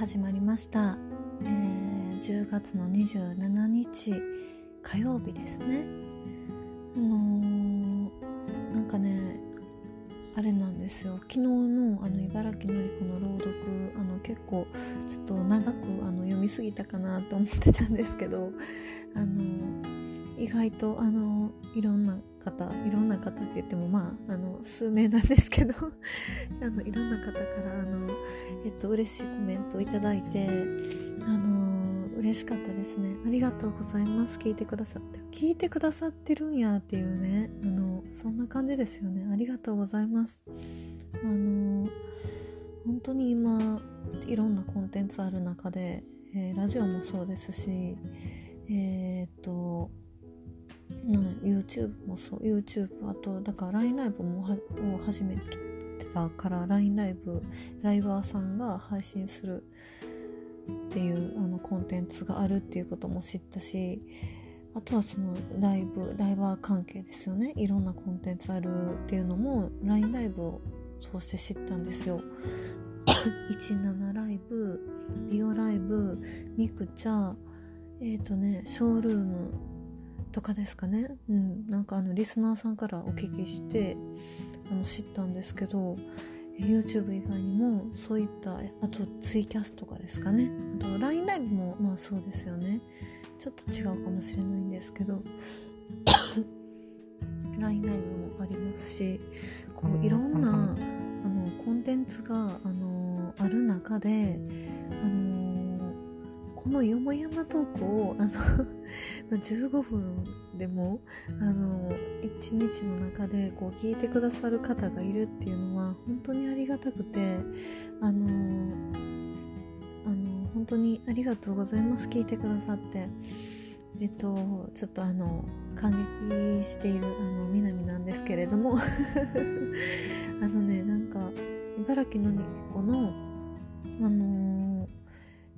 始まりました、えー10月の27日火曜日ですね。あのーなんかねあれなんですよ。昨日のあの茨城のり子の朗読あの結構ちょっと長くあの読みすぎたかなと思ってたんですけどあの意外とあのいろんな方いろんな方って言ってもまああの数名なんですけど あのいろんな方からあの、えっと嬉しいコメントをいただいてあの嬉しかったですね。ありがとうございます。聞いてくださって。聞いてくださってるんやっていうね。あのそんな感じですよね。ありがとうございます。あの本当に今いろんなコンテンツある中で、えーラジオもそうですしえーっとうん YouTube もそう YouTube あとだから LINE ライブもはを始めてたから LINE ライブライバーさんが配信するっていうあのコンテンツがあるっていうことも知ったしあとはそのライブライバー関係ですよね。いろんなコンテンツあるっていうのも LINE ライブを通して知ったんですよ。17ライブビオライブミクチャえっ、とねショールームとかですかね。うん。なんかあのリスナーさんからお聞きしてあの知ったんですけどえ YouTube 以外にもそういったあとツイキャスとかですかね。あと LINE ライブもまあそうですよね。ちょっと違うかもしれないんですけど LINE ライブもありますしこういろんなあのコンテンツがあのある中であのこのよもやまトークをあの 15分でもあの1日の中でこう聞いてくださる方がいるっていうのは本当にありがたくてあのあの本当にありがとうございます。聞いてくださって。えっとちょっとあの感激しているあの南なんですけれども。あのねなんか茨城のり子のあの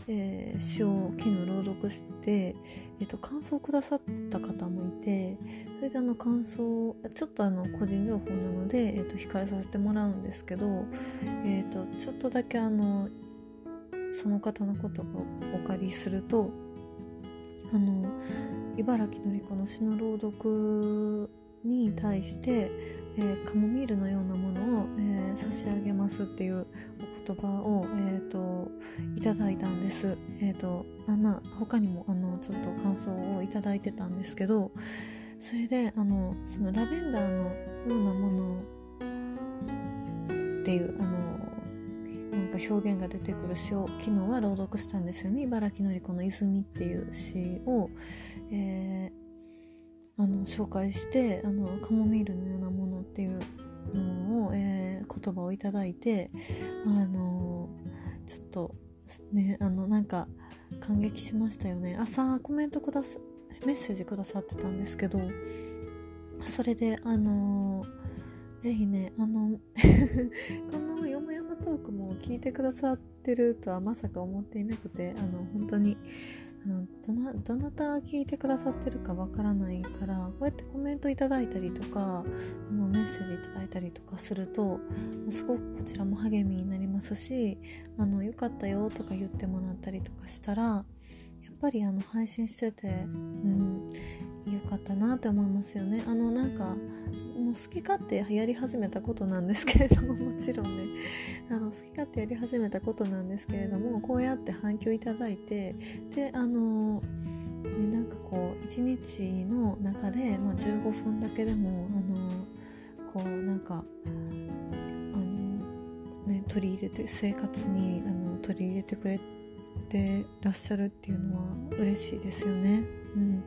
えー詩を昨日朗読して、えっと感想をくださった方もいてそれであの感想ちょっとあの個人情報なので、えっと控えさせてもらうんですけど、えっとちょっとだけあのその方のことをお借りするとあの茨城のり子の詩の朗読に対して、えーカモミールのようなものを、えー差し上げますっていうお言葉を、えー、といただいたんです。えーとあまあ、他にもあのちょっと感想をいただいてたんですけどそれであのそのラベンダーのようなものっていうあのなんか表現が出てくる詩を昨日は朗読したんですよね茨城のり子の泉っていう詩を、えーあの紹介してあのカモミールのようなものっていうのを、えー言葉をいただいてあのちょっとねあのなんか感激しましたよね。朝コメントくださメッセージくださってたんですけどそれであのぜひねあの このよもやまトークも聞いてくださってるとはまさか思っていなくてあの本当にあのどなどなた聞いてくださってるかわからないからこうやってコメントいただいたりとかあのメッセージいただいたりとかするとすごくこちらも励みになりますしあのよかったよとか言ってもらったりとかしたらやっぱりあの配信してて、うん、よかったなって思いますよね。あのなんかもう好き勝手やり始めたことなんですけれども もちろんねあの好き勝手やり始めたことなんですけれどもこうやって反響いただいてであの、ね、なんかこう一日の中で、まあ、15分だけでもあのこうなんかあの、ね、取り入れて生活にあの取り入れてくれてらっしゃるっていうのは嬉しいですよね。うん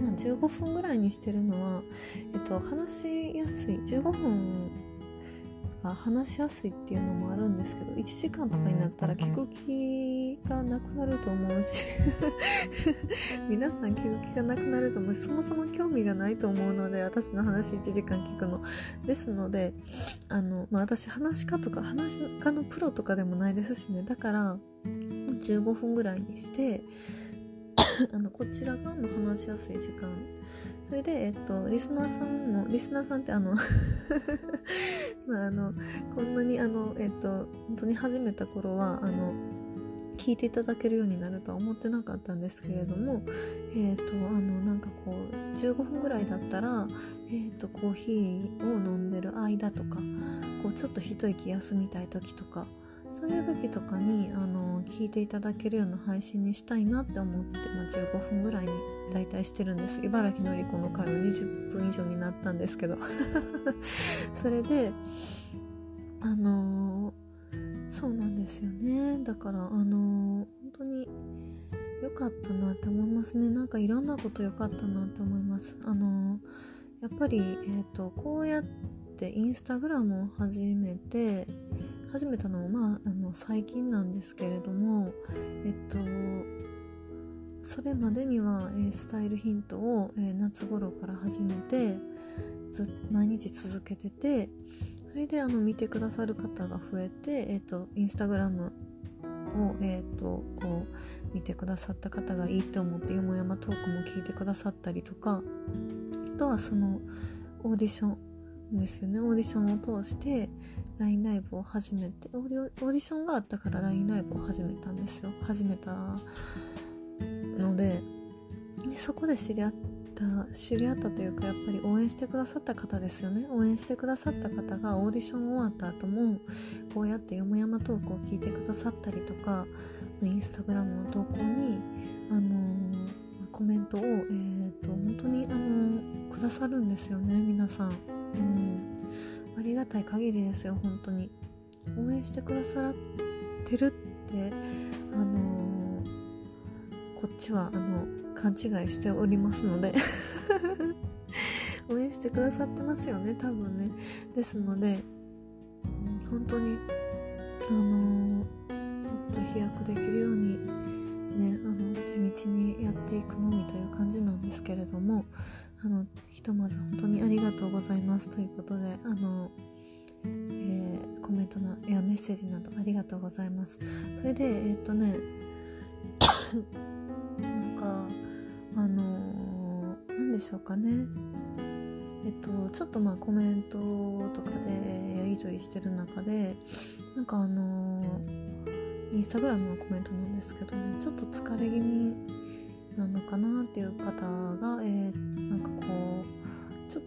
まあ、15分ぐらいにしてるのは、えっと、話しやすい15分が話しやすいっていうのもあるんですけど1時間とかになったら聞く気がなくなると思うし 皆さん聞く気がなくなると思うしそもそも興味がないと思うので私の話1時間聞くの。ですのであの、まあ、私話し家とか話し家のプロとかでもないですしね。だから15分ぐらいにして あのこちら側も話しやすい時間。それで、えっと、リスナーさんもリスナーさんってあの まああのこんなにあのえっと本当に始めた頃はあの聞いていただけるようになるとは思ってなかったんですけれどもえっ、ー、とあのなんかこう15分ぐらいだったら、えーと、コーヒーを飲んでる間とかこうちょっと一息休みたい時とかそういう時とかにあの聞いていただけるような配信にしたいなって思って、まあ、15分ぐらいに大体してるんです。茨城のりこの会は20分以上になったんですけど。それであの、そうなんですよね。だからあの、本当に良かったなって思いますね。なんかいろんなこと良かったなって思います。あの、やっぱり、えーと、こうやってインスタグラムを始めて始めたのもまああの最近なんですけれどもえっとそれまでには、え、スタイルヒントを、えー、夏頃から始めてず毎日続けててそれであの見てくださる方が増えて、えーと、インスタグラムを、えーと、こう見てくださった方がいいと思ってよもやまトークも聞いてくださったりとかあとはそのオーディションですよね。オーディションを通して LINE ライブを始めてオーディションがあったから LINE ライブを始めたんですよ。始めたのでそこで知り合った知り合ったというかやっぱり応援してくださった方ですよね。応援してくださった方がオーディション終わった後もこうやってよもやまトークを聞いてくださったりとかインスタグラムの投稿にあのー、コメントを、えーと、本当に、あのー、くださるんですよね皆さん、うん、ありがたい限りですよ本当に。応援してくださってるってあのーこっちはあの勘違いしておりますので。応援してくださってますよね多分ね。ですので本当にあのもっと飛躍できるようにねあの地道にやっていくのみという感じなんですけれどもあのひとまず本当にありがとうございます。ということであのえー、コメントのやメッセージなどありがとうございます。それでえー、っとね なんかあの何、でしょうかね。えっとちょっとまあコメントとかでやり取りしてる中でなんかあのインスタグラムのコメントなんですけどね。ちょっと疲れ気味なのかなっていう方が、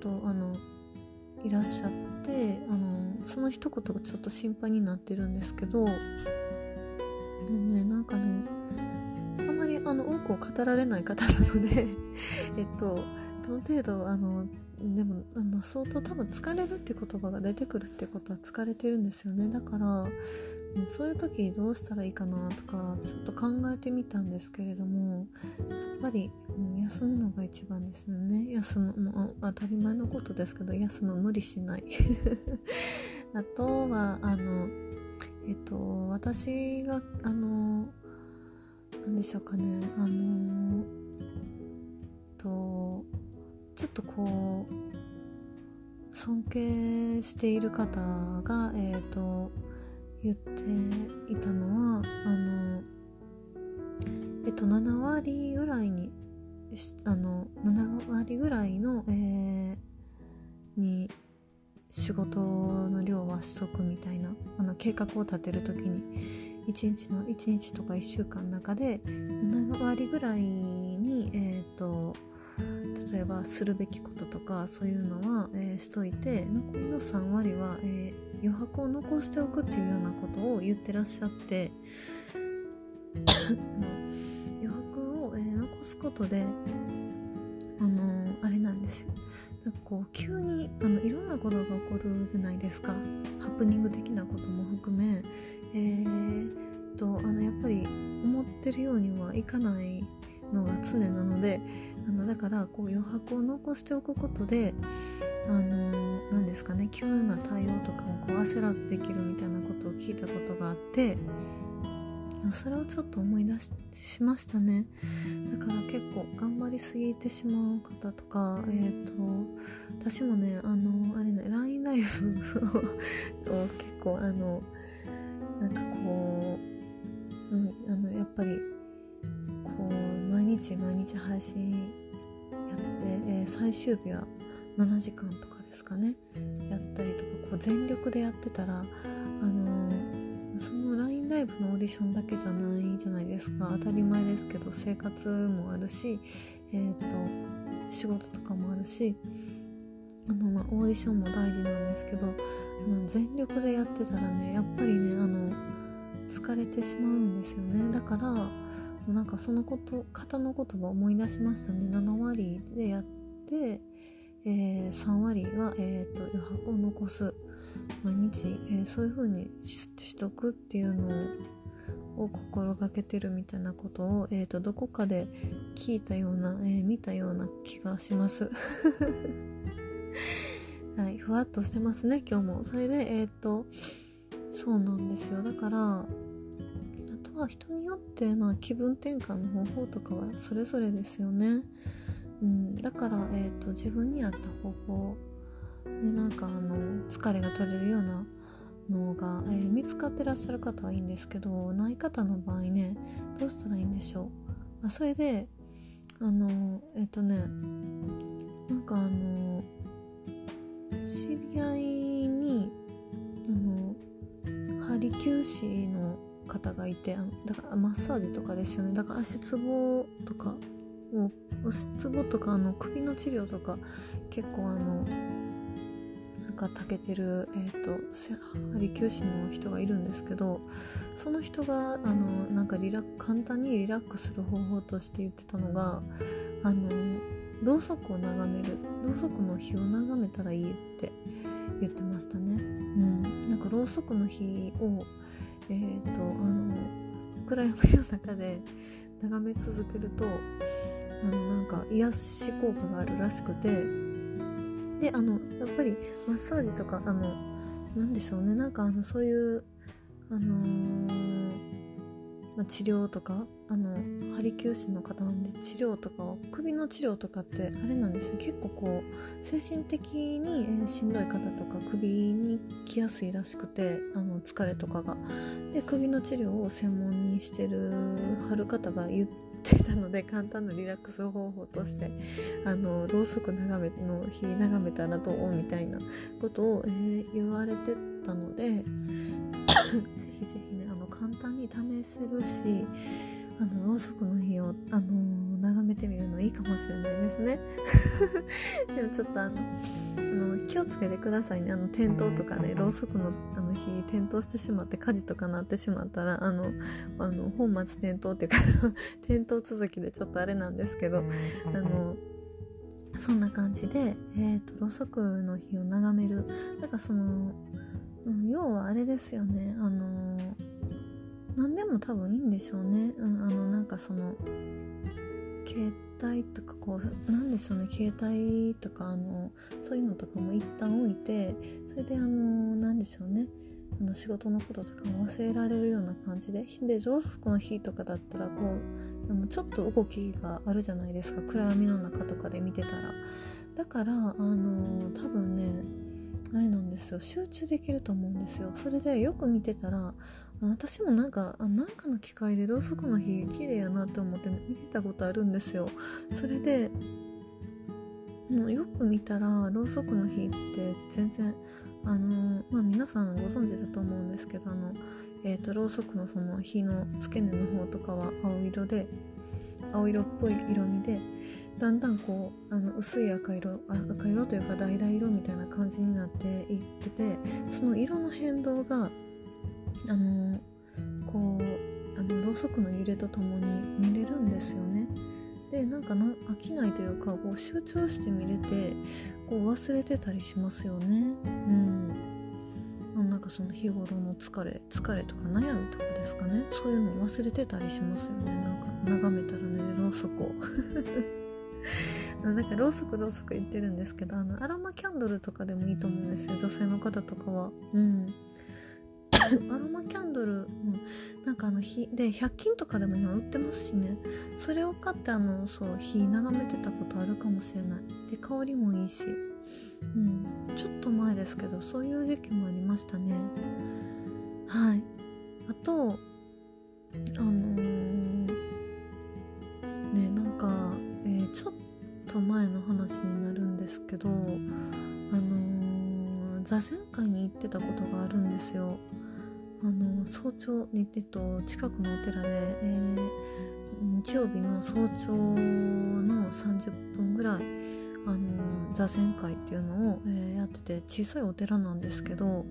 とあのいらっしゃってあのその一言がちょっと心配になってるんですけどでもねなんかねあの多くを語られない方なので えっとどの程度あのでもあの相当多分疲れるって言葉が出てくるってことは疲れてるんですよね。だからそういう時どうしたらいいかなとかちょっと考えてみたんですけれどもやっぱり、休むのが一番ですよね。休むもう当たり前のことですけど休む無理しない。あとはあのえっと私があの何でしょうかね。あの、とちょっとこう尊敬している方がえっ、と言っていたのはあのえっと7割ぐらいにあの7割ぐらいの、えー、に仕事の量はしとくみたいなあの計画を立てる時に1日の1日とか1週間の中で7割ぐらいに、えーと、例えばするべきこととかそういうのは、えー、しといて残りの3割は、えー、余白を残しておくっていうようなことを言ってらっしゃって 余白を、えー、残すことであのー、あれなんですよ。なんかこう急にあのいろんなことが起こるじゃないですか。ハプニング的なことも含めえー、とあのやっぱり思ってるようにはいかないのが常なのであのだからこう余白を残しておくことであの何ですかね急な対応とかもこう焦らずできるみたいなことを聞いたことがあってそれをちょっと思い出しましたね。だから結構頑張りすぎてしまう方とかえっ、ー、と私もねあのあれね LINE ライブを結構あのなんかこう、うん、あのやっぱり日毎日配信やって、えー、最終日は7時間とかですかね。やったりとかこう全力でやってたらあのー、その LINE ライブのオーディションだけじゃないじゃないですか。当たり前ですけど生活もあるし、えーと、仕事とかもあるしあの、まあ、オーディションも大事なんですけどあの全力でやってたらねやっぱりねあの疲れてしまうんですよね。だからなんかそのこと方の言葉を思い出しましたね。7割でやって、えー、3割は、えーと、余白を残す毎日、えー、そういう風にしとくっていうのを心がけてるみたいなことを、えーと、どこかで聞いたような、えー、見たような気がします。はいふわっとしてますね今日も。それでえっ、ー、とそうなんですよ。だからあ人によってまあ気分転換の方法とかはそれぞれですよね、うん、だから、えーと、自分に合った方法でなんかあの疲れが取れるようなのが、えー、見つかってらっしゃる方はいいんですけどない方の場合ねどうしたらいいんでしょう、あ、それであのえっ、ー、とねなんかあの知り合いにあの針灸師の方がいてだからマッサージとかですよね。だから足つぼとかもう足つぼとかあの首の治療とか結構あのなんかたけてる、えーと、針灸師の人がいるんですけどその人があのなんかリラ簡単にリラックスする方法として言ってたのがあのろうそくを眺める。ろうそくの火を眺めたらいいって言ってましたね。うん、なんかろうそくの火をえっ、ー、とあの暗闇の中で眺め続けるとあのなんか癒し効果があるらしくてであのやっぱりマッサージとかあのなんでしょうね。なんかあのそういうあのーまあ、治療とかあの針灸師の方なんで治療とか首の治療とかってあれなんですよ。結構こう精神的に、しんどい方とか首に来やすいらしくてあの疲れとかが。で首の治療を専門にしてるはる方が言ってたので 簡単なリラックス方法としてあのろうそく眺めの日眺めたらどう？みたいなことを、えー、言われてたので ぜひぜ簡単に試せるしあのろうそくの火を、あのー、眺めてみるのいいかもしれないですね。でもちょっとあのあの気をつけてくださいね。あの転倒とかねろうそくのあの火転倒してしまって火事とかなってしまったらあのあの本末転倒っていうか 転倒続きでちょっとあれなんですけどあのそんな感じで、えーと、とろうそくの火を眺める。だからその、うん、要はあれですよね。あのー何でも多分いいんでしょうね、うん、あのなんかその携帯とかこうなんでしょうね。携帯とかあのそういうのとかも一旦置いてそれであのなんでしょうね。あの仕事のこととかも忘れられるような感じで。でロースコの日とかだったらこうあのちょっと動きがあるじゃないですか。暗闇の中とかで見てたら。だからあの多分ねあれなんですよ。集中できると思うんですよ。それでよく見てたら私もなんかなんかの機会でろうそくの火綺麗やなって思って見てたことあるんですよ。それでもうよく見たらろうそくの火って全然あのまあ皆さんご存知だと思うんですけどあのえーと、ろうそくのその火の付け根の方とかは青色で青色っぽい色味でだんだんこうあの薄い赤色赤色というか橙色みたいな感じになっていっててその色の変動があのこうあのろうそくの揺れとともに見れるんですよね。でなんかな飽きないというかこう集中して見れてこう忘れてたりしますよね。うん。なんかその日頃の疲れ疲れとか悩みとかですかね。そういうの忘れてたりしますよね。なんか眺めたらねろうそくを。なんかろうそくろうそく言ってるんですけどあのアロマキャンドルとかでもいいと思うんですよ。女性の方とかは。うん。アロマキャンドル、うん、なんかあの火で100均とかでも今売ってますしね。それを買ってあのそう火眺めてたことあるかもしれない。で香りもいいし、うん、ちょっと前ですけどそういう時期もありましたね。はい。あとあのー、ねなんか、えー、ちょっと前の話になるんですけどあのー、座禅会に行ってたことがあるんですよ。あの早朝に、えっと、近くのお寺で、えー、日曜日の早朝の30分ぐらいあの座禅会っていうのを、えー、やってて小さいお寺なんですけど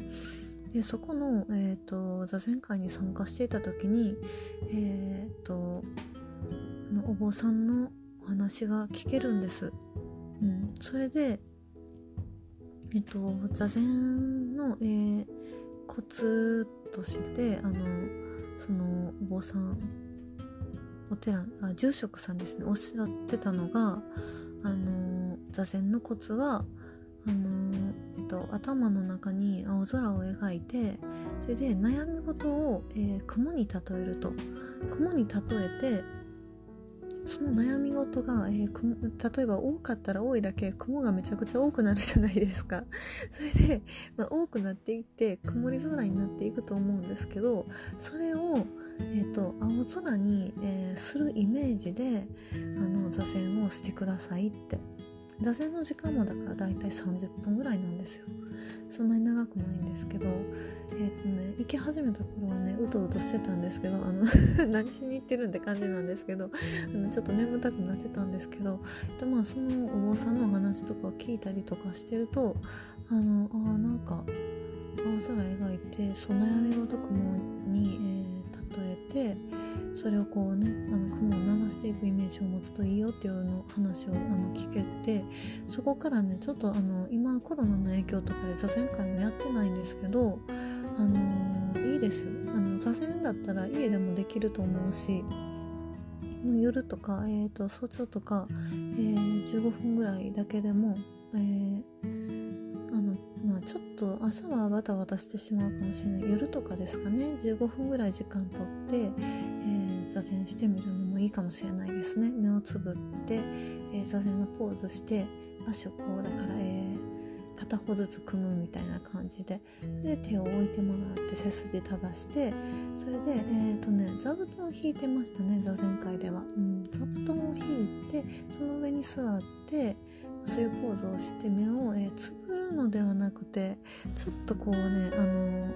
でそこの、えーと、座禅会に参加していた時に、えーと、お坊さんのお話が聞けるんです。うん、それで、えっ、ー、と、座禅の、えー、コツとしてあのそのお坊さんお寺あ住職さんですね。おっしゃってたのがあの座禅のコツはあの、えっと、頭の中に青空を描いてそれで悩み事を、えー、雲に例えると。雲に例えてその悩み事が、えー、例えば多かったら多いだけ雲がめちゃくちゃ多くなるじゃないですか。それで、まあ、多くなっていって曇り空になっていくと思うんですけどそれを、えーと、青空に、えー、するイメージであの座禅をしてくださいって。座禅の時間もだからだいたい30分ぐらいなんですよ。そんなに長くないんですけどえっ、ー、とね行き始めた頃はねうとうとしてたんですけどあの 何しに行ってるんって感じなんですけどあのちょっと眠たくなってたんですけどでまあそのお坊さんのお話とかを聞いたりとかしてるとあのあなんか青空描いてその悩み事雲に、えー、えてそれをこうねあの雲を流していくイメージを持つといいよっていうの話をあの聞けてそこからねちょっとあの今コロナの影響とかで座禅会もやってないんですけどあのー、いいですあの座禅だったら家でもできると思うし夜とか、えーと、早朝とか、えー、15分ぐらいだけでも、えー、ちょっと朝はバタバタしてしまうかもしれない。夜とかですかね。15分ぐらい時間とって、えー、座禅してみるのもいいかもしれないですね。目をつぶって、え座禅のポーズして足をこうだから、えー片方ずつ組むみたいな感じで。で手を置いてもらって背筋正してそれでえ、ー、とね座布団を引いてましたね。座禅会では、うん、座布団を引いてその上に座ってそういうポーズをして目を、えー、つのではなくてちょっとこうねあの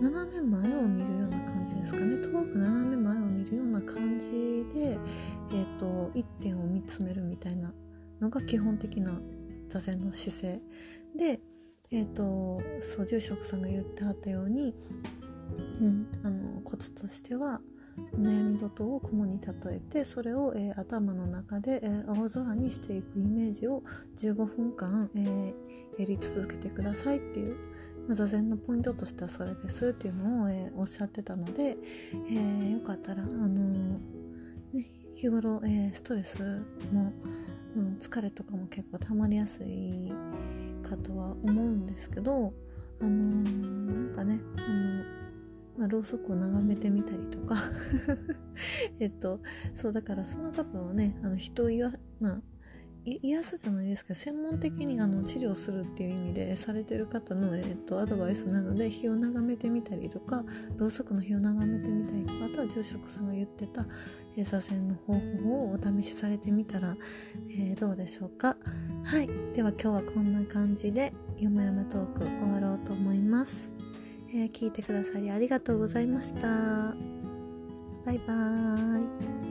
斜め前を見るような感じですかね。遠く斜め前を見るような感じで、えーと一点を見つめるみたいなのが基本的な座禅の姿勢。でえっ、ー、とそう住職さんが言ってはったように、うん、あのコツとしては悩み事を雲に例えてそれを、えー、頭の中で、えー、青空にしていくイメージを15分間、えー、やり続けてくださいっていう、まあ、座禅のポイントとしてはそれですっていうのを、えおっしゃってたので、えよかったら、あのね、日頃、えストレスも、うん、疲れとかも結構溜まりやすいかとは思うんですけどあの、なんかねあのまあ、ろうそくを眺めてみたりとか。えっとそうだからその方はねあの人を言わ、まあ、癒すじゃないですけど専門的にあの治療するっていう意味でされてる方の、えーと、アドバイスなので火を眺めてみたりとかろうそくの火を眺めてみたりとかあとは住職さんが言ってた、えー、座禅の方法をお試しされてみたら、えー、どうでしょうか。はい。では今日はこんな感じでよもやまトーク終わろうと思います、えー、聞いてくださりありがとうございました。バイバーイ。